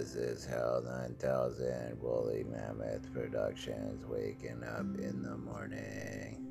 This Is how 9000 Woolly Mammoth Productions waking up in the morning.